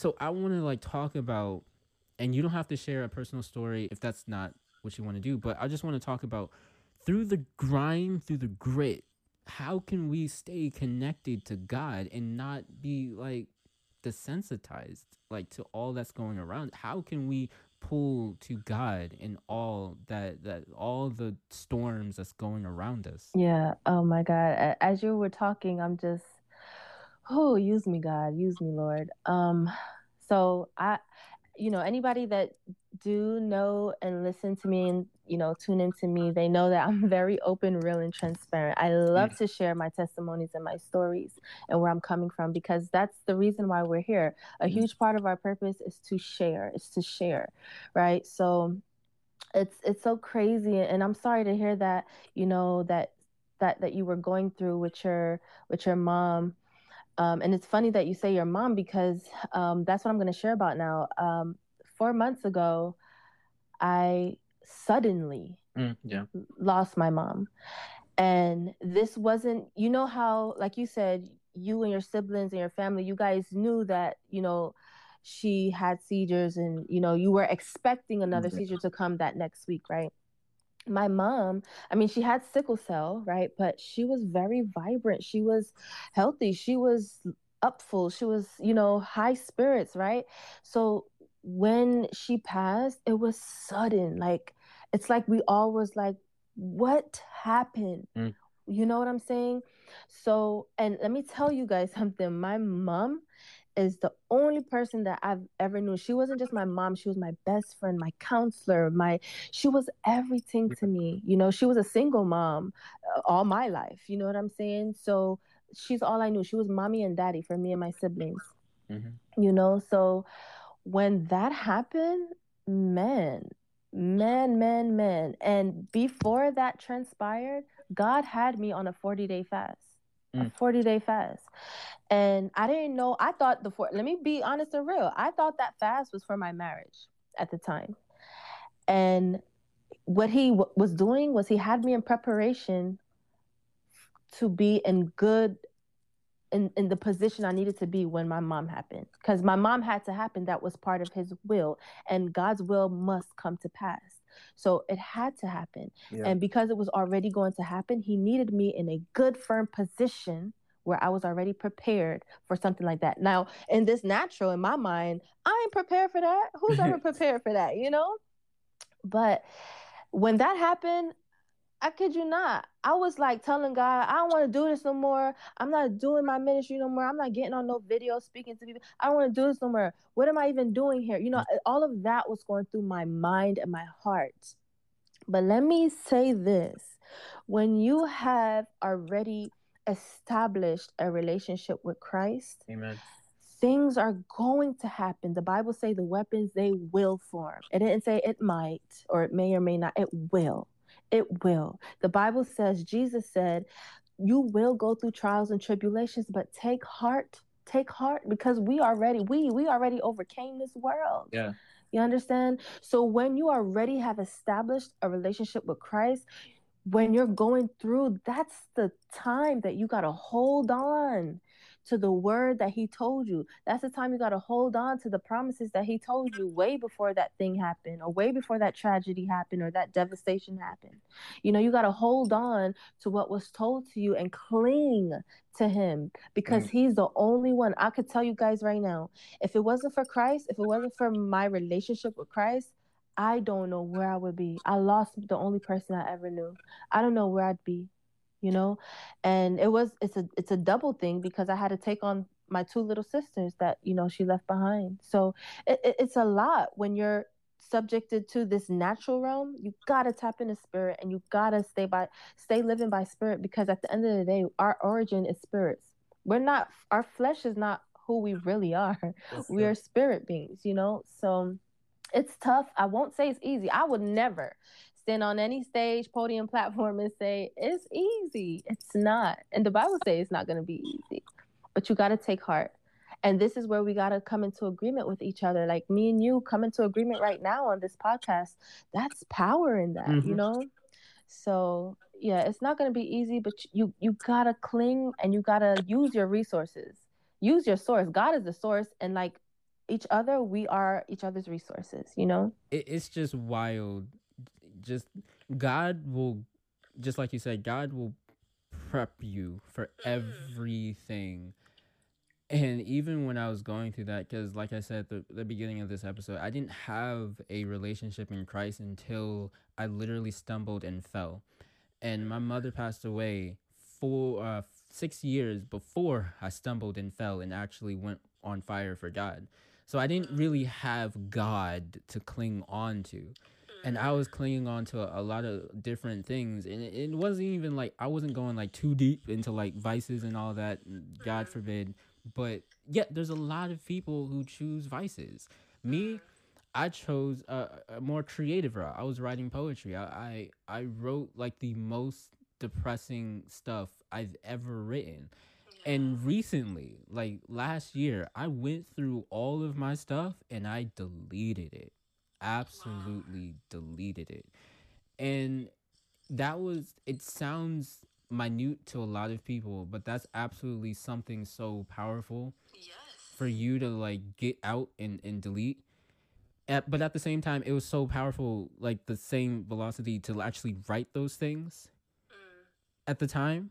so I want to like talk about, and you don't have to share a personal story if that's not what you want to do, but I just want to talk about through the grind, through the grit, how can we stay connected to God and not be like desensitized like to all that's going around? How can we pull to God in all that that all the storms that's going around us? Yeah. Oh my God. As you were talking, I'm just oh, use me, God, use me, Lord. Um, so I you know, anybody that do know and listen to me and you know tune into me they know that i'm very open real and transparent i love mm. to share my testimonies and my stories and where i'm coming from because that's the reason why we're here a mm. huge part of our purpose is to share is to share right so it's it's so crazy and i'm sorry to hear that you know that that that you were going through with your with your mom um, and it's funny that you say your mom because um, that's what I'm going to share about now. Um, four months ago, I suddenly mm, yeah. lost my mom. And this wasn't, you know, how, like you said, you and your siblings and your family, you guys knew that, you know, she had seizures and, you know, you were expecting another mm-hmm. seizure to come that next week, right? My mom, I mean, she had sickle cell, right? But she was very vibrant. She was healthy. She was upful. She was, you know, high spirits, right? So when she passed, it was sudden. Like, it's like we all was like, what happened? Mm. You know what I'm saying? So, and let me tell you guys something. My mom, is the only person that I've ever knew. She wasn't just my mom, she was my best friend, my counselor, my she was everything to me. You know, she was a single mom uh, all my life. You know what I'm saying? So she's all I knew. She was mommy and daddy for me and my siblings. Mm-hmm. You know, so when that happened, man, man, man, man. And before that transpired, God had me on a 40 day fast mm. a 40 day fast. And I didn't know, I thought the, four, let me be honest and real. I thought that fast was for my marriage at the time. And what he w- was doing was he had me in preparation to be in good in, in the position I needed to be when my mom happened. Because my mom had to happen. That was part of his will. And God's will must come to pass. So it had to happen. Yeah. And because it was already going to happen, he needed me in a good, firm position where I was already prepared for something like that. Now, in this natural, in my mind, I ain't prepared for that. Who's ever prepared for that, you know? But when that happened, I kid you not. I was like telling God, I don't want to do this no more. I'm not doing my ministry no more. I'm not getting on no video speaking to people. I don't want to do this no more. What am I even doing here? You know, mm. all of that was going through my mind and my heart. But let me say this when you have already established a relationship with Christ, Amen. Things are going to happen. The Bible say the weapons they will form. It didn't say it might or it may or may not. It will. It will. The Bible says, Jesus said, you will go through trials and tribulations, but take heart, take heart because we already, we, we already overcame this world. Yeah. You understand? So when you already have established a relationship with Christ, when you're going through, that's the time that you got to hold on to the word that he told you. That's the time you got to hold on to the promises that he told you way before that thing happened or way before that tragedy happened or that devastation happened. You know, you got to hold on to what was told to you and cling to him because mm. he's the only one. I could tell you guys right now, if it wasn't for Christ, if it wasn't for my relationship with Christ, I don't know where I would be. I lost the only person I ever knew. I don't know where I'd be you know? And it was it's a it's a double thing because i had to take on my two little sisters that you know she left behind. So it, it, it's a lot when you're subjected to this natural realm you gotta tap into spirit and you gotta stay by stay living by spirit because at the end of the day our origin is spirits. We're not our flesh is not who we really are. That's we are spirit beings you know? So it's tough. I won't say it's easy. I would never stand on any stage, podium, platform, and say it's easy. It's not, and the Bible says it's not going to be easy. But you got to take heart, and this is where we got to come into agreement with each other. Like me and you come into agreement right now on this podcast. That's power in that, mm-hmm. you know. So yeah, it's not going to be easy, but you you gotta cling and you gotta use your resources. Use your source. God is the source, and like each other, we are each other's resources, you know? It, it's just wild. Just God will, just like you said, God will prep you for everything. And even when I was going through that, because like I said, the the beginning of this episode, I didn't have a relationship in Christ until I literally stumbled and fell. And my mother passed away four, uh, six years before I stumbled and fell and actually went on fire for God. So I didn't really have God to cling on to. And I was clinging on to a, a lot of different things. And it, it wasn't even like I wasn't going like too deep into like vices and all that, God mm-hmm. forbid. But yeah, there's a lot of people who choose vices. Me, I chose a, a more creative route. I was writing poetry. I, I I wrote like the most depressing stuff I've ever written. And recently, like last year, I went through all of my stuff and I deleted it. Absolutely deleted it. And that was it sounds minute to a lot of people, but that's absolutely something so powerful Yes. for you to like get out and, and delete. At, but at the same time, it was so powerful, like the same velocity to actually write those things Mm. at the time.